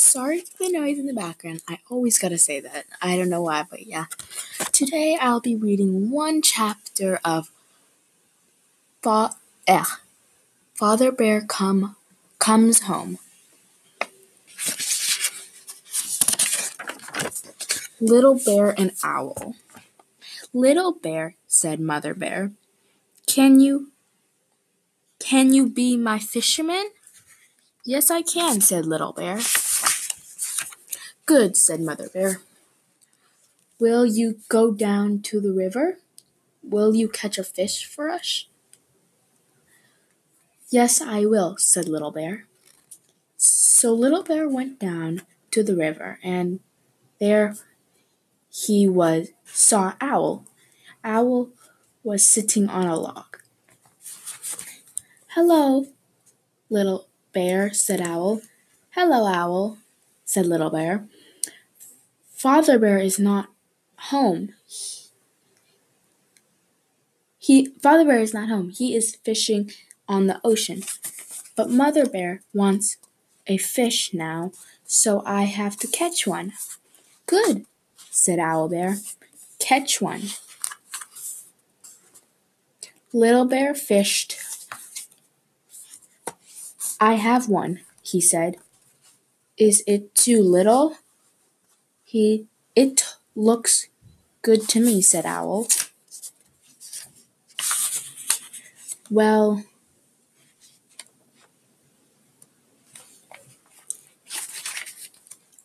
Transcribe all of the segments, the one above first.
Sorry for the noise in the background. I always gotta say that. I don't know why, but yeah. Today I'll be reading one chapter of Fa- eh, Father Bear come comes home. Little Bear and Owl. Little Bear, said Mother Bear, can you can you be my fisherman? Yes, I can, said Little Bear. Good, said Mother Bear. Will you go down to the river? Will you catch a fish for us? Yes, I will, said Little Bear. So Little Bear went down to the river, and there he was saw Owl. Owl was sitting on a log. Hello, Little Bear, said Owl. Hello, Owl, said Little Bear. Father Bear is not home. He Father Bear is not home. He is fishing on the ocean. But Mother Bear wants a fish now, so I have to catch one. Good, said Owl Bear. Catch one. Little Bear fished. I have one, he said. Is it too little? He it looks good to me, said Owl. Well,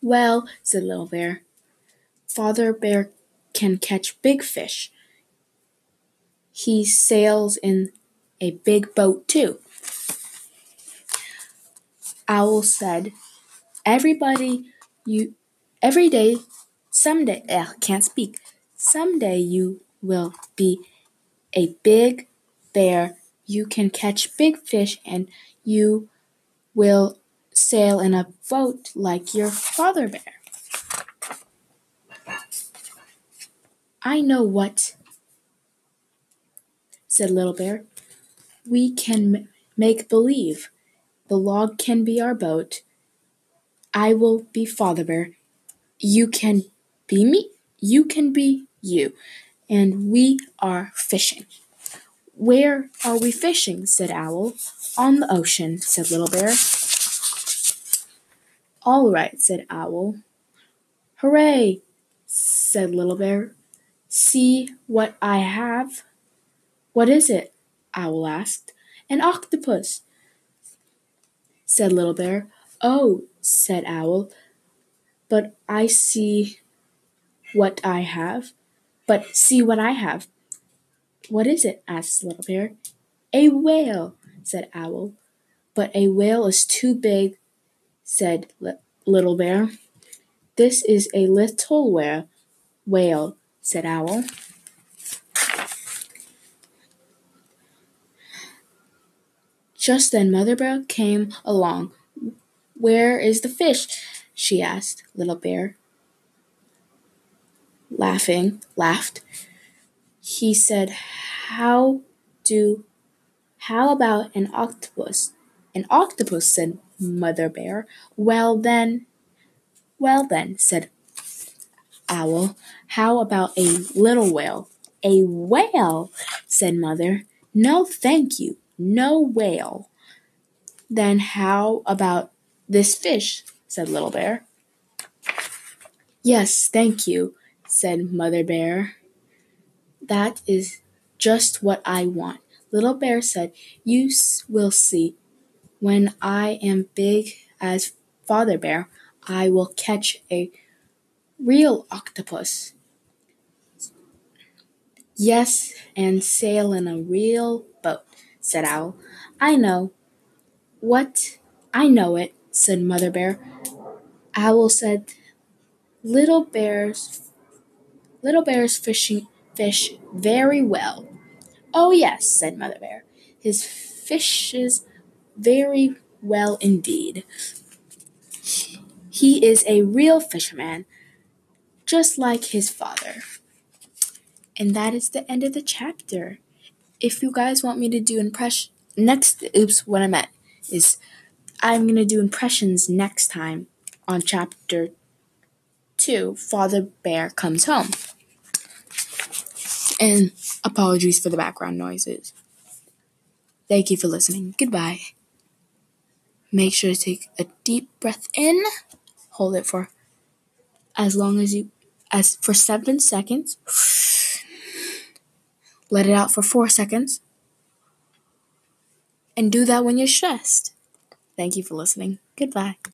well, said Little Bear. Father Bear can catch big fish. He sails in a big boat too. Owl said, Everybody, you Every day, someday, eh, ugh, can't speak. Someday you will be a big bear. You can catch big fish and you will sail in a boat like your father bear. I know what, said Little Bear. We can make believe. The log can be our boat. I will be Father Bear you can be me, you can be you, and we are fishing. Where are we fishing? said Owl. On the ocean, said Little Bear. All right, said Owl. Hooray, said Little Bear. See what I have? What is it? Owl asked. An octopus, said Little Bear. Oh, said Owl, but I see what I have. But see what I have. What is it? asked Little Bear. A whale, said Owl. But a whale is too big, said Little Bear. This is a little whale, whale, said Owl. Just then Mother Bear came along. Where is the fish? She asked Little Bear. Laughing, laughed. He said, How do, how about an octopus? An octopus, said Mother Bear. Well then, well then, said Owl. How about a little whale? A whale, said Mother. No, thank you, no whale. Then how about this fish? Said Little Bear. Yes, thank you, said Mother Bear. That is just what I want. Little Bear said, You will see. When I am big as Father Bear, I will catch a real octopus. Yes, and sail in a real boat, said Owl. I know. What? I know it, said Mother Bear. Owl said, Little bears, little bears fishing fish very well. Oh yes, said Mother Bear. His fishes very well indeed. He is a real fisherman, just like his father. And that is the end of the chapter. If you guys want me to do impression next oops, what I meant is I'm gonna do impressions next time on chapter 2 Father Bear Comes Home. And apologies for the background noises. Thank you for listening. Goodbye. Make sure to take a deep breath in. Hold it for as long as you as for 7 seconds. Let it out for 4 seconds. And do that when you're stressed. Thank you for listening. Goodbye.